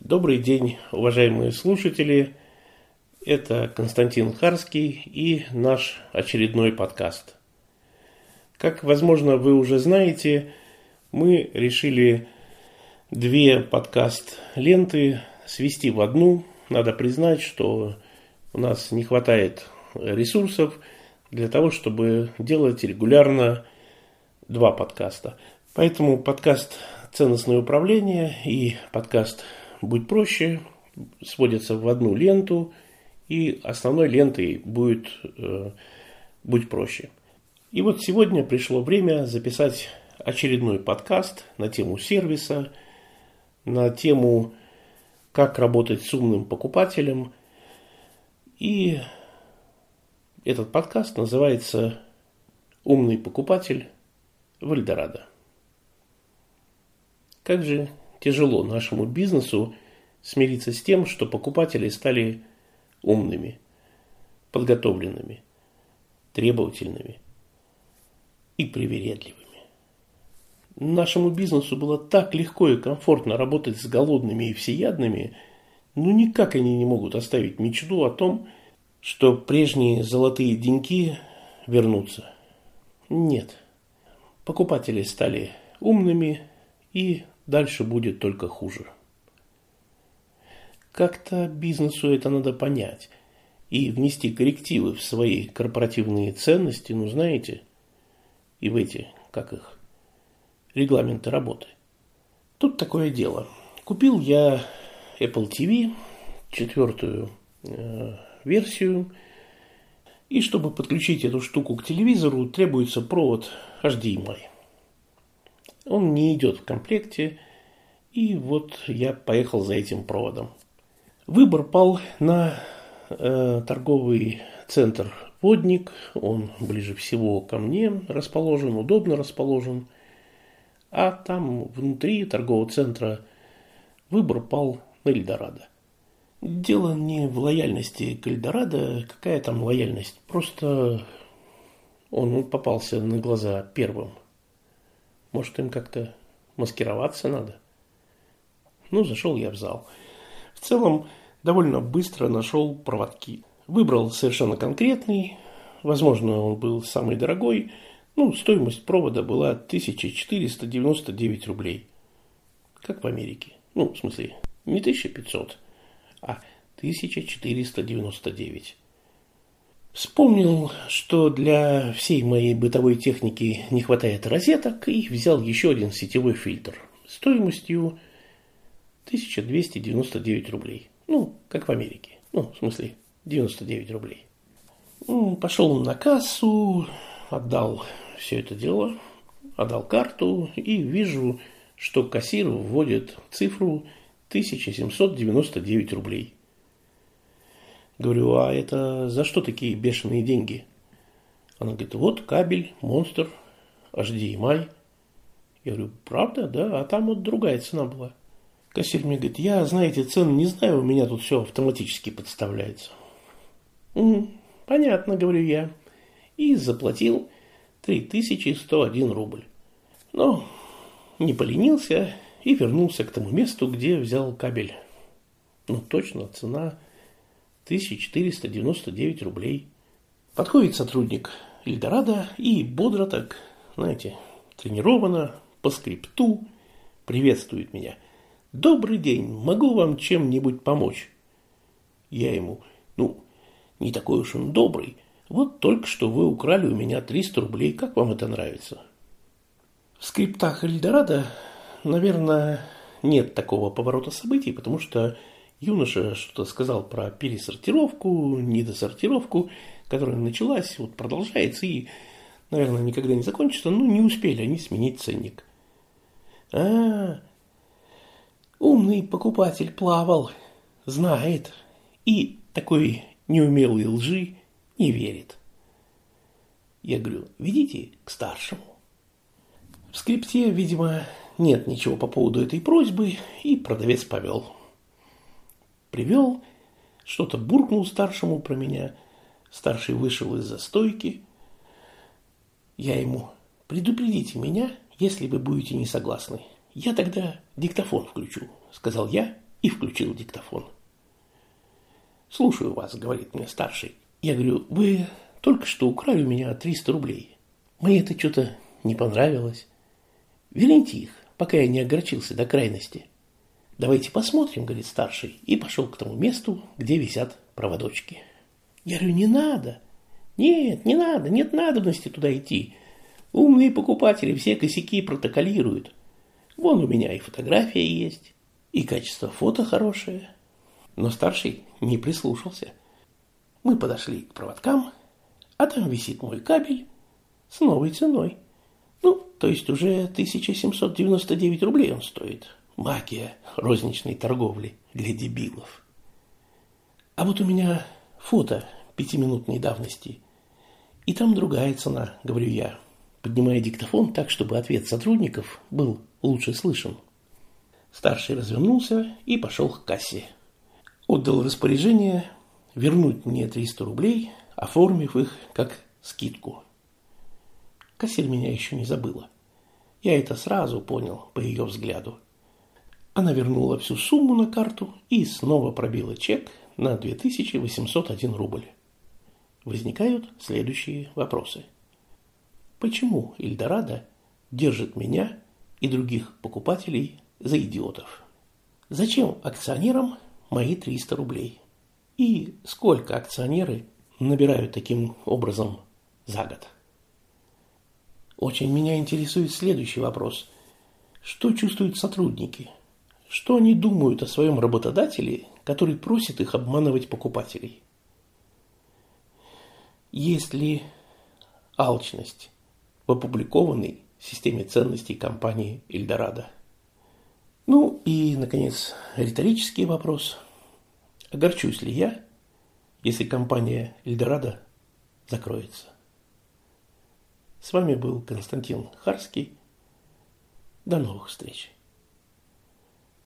Добрый день, уважаемые слушатели. Это Константин Харский и наш очередной подкаст. Как, возможно, вы уже знаете, мы решили две подкаст-ленты свести в одну. Надо признать, что у нас не хватает ресурсов для того, чтобы делать регулярно два подкаста. Поэтому подкаст «Ценностное управление» и подкаст «Будь проще» сводятся в одну ленту, и основной лентой будет э, «Будь проще». И вот сегодня пришло время записать очередной подкаст на тему сервиса, на тему «Как работать с умным покупателем». И этот подкаст называется «Умный покупатель в Эльдорадо». Как же тяжело нашему бизнесу смириться с тем, что покупатели стали умными, подготовленными, требовательными и привередливыми. Нашему бизнесу было так легко и комфортно работать с голодными и всеядными, но никак они не могут оставить мечту о том, что прежние золотые деньки вернутся. Нет. Покупатели стали умными и дальше будет только хуже. Как-то бизнесу это надо понять и внести коррективы в свои корпоративные ценности, ну знаете, и в эти, как их, регламенты работы. Тут такое дело. Купил я Apple TV, четвертую э, версию, и чтобы подключить эту штуку к телевизору, требуется провод HDMI. Он не идет в комплекте, и вот я поехал за этим проводом. Выбор пал на э, торговый центр «Водник». Он ближе всего ко мне расположен, удобно расположен. А там внутри торгового центра выбор пал на Эльдорадо. Дело не в лояльности к Эльдорадо, какая там лояльность. Просто он попался на глаза первым. Может, им как-то маскироваться надо? Ну, зашел я в зал. В целом, довольно быстро нашел проводки. Выбрал совершенно конкретный, возможно, он был самый дорогой, ну, стоимость провода была 1499 рублей. Как в Америке. Ну, в смысле, не 1500, а 1499. Вспомнил, что для всей моей бытовой техники не хватает розеток, и взял еще один сетевой фильтр стоимостью 1299 рублей. Ну, как в Америке. Ну, в смысле, 99 рублей. Ну, пошел на кассу, отдал все это дело, отдал карту и вижу, что кассир вводит цифру 1799 рублей. Говорю, а это за что такие бешеные деньги? Она говорит, вот кабель, монстр, HDMI. Я говорю, правда, да? А там вот другая цена была. Кассир мне говорит, я, знаете, цены не знаю, у меня тут все автоматически подставляется. Угу, понятно, говорю я. И заплатил 3101 рубль. Но не поленился и вернулся к тому месту, где взял кабель. Ну, точно, цена 1499 рублей. Подходит сотрудник Эльдорадо и бодро так, знаете, тренированно, по скрипту, приветствует меня – «Добрый день, могу вам чем-нибудь помочь?» Я ему, ну, не такой уж он добрый. Вот только что вы украли у меня 300 рублей. Как вам это нравится? В скриптах Эльдорадо, наверное, нет такого поворота событий, потому что юноша что-то сказал про пересортировку, недосортировку, которая началась, вот продолжается и, наверное, никогда не закончится, но не успели они сменить ценник. А, Умный покупатель плавал, знает, и такой неумелой лжи не верит. Я говорю, ведите к старшему. В скрипте, видимо, нет ничего по поводу этой просьбы, и продавец повел. Привел, что-то буркнул старшему про меня. Старший вышел из-за стойки. Я ему, предупредите меня, если вы будете не согласны. Я тогда диктофон включу, сказал я и включил диктофон. «Слушаю вас», — говорит мне старший. Я говорю, вы только что украли у меня 300 рублей. Мне это что-то не понравилось. Верните их, пока я не огорчился до крайности. Давайте посмотрим, говорит старший, и пошел к тому месту, где висят проводочки. Я говорю, не надо. Нет, не надо, нет надобности туда идти. Умные покупатели все косяки протоколируют. Вон у меня и фотография есть, и качество фото хорошее. Но старший не прислушался. Мы подошли к проводкам, а там висит мой кабель с новой ценой. Ну, то есть уже 1799 рублей он стоит. Магия розничной торговли для дебилов. А вот у меня фото пятиминутной давности. И там другая цена, говорю я, поднимая диктофон так, чтобы ответ сотрудников был лучше слышен. Старший развернулся и пошел к кассе. Отдал распоряжение вернуть мне 300 рублей, оформив их как скидку. Кассир меня еще не забыла. Я это сразу понял по ее взгляду. Она вернула всю сумму на карту и снова пробила чек на 2801 рубль. Возникают следующие вопросы. Почему Эльдорадо держит меня и других покупателей за идиотов? Зачем акционерам мои 300 рублей? И сколько акционеры набирают таким образом за год? Очень меня интересует следующий вопрос. Что чувствуют сотрудники? Что они думают о своем работодателе, который просит их обманывать покупателей? Есть ли алчность в опубликованной системе ценностей компании Эльдорадо? Ну и, наконец, риторический вопрос – Огорчусь ли я, если компания Эльдорадо закроется? С вами был Константин Харский. До новых встреч.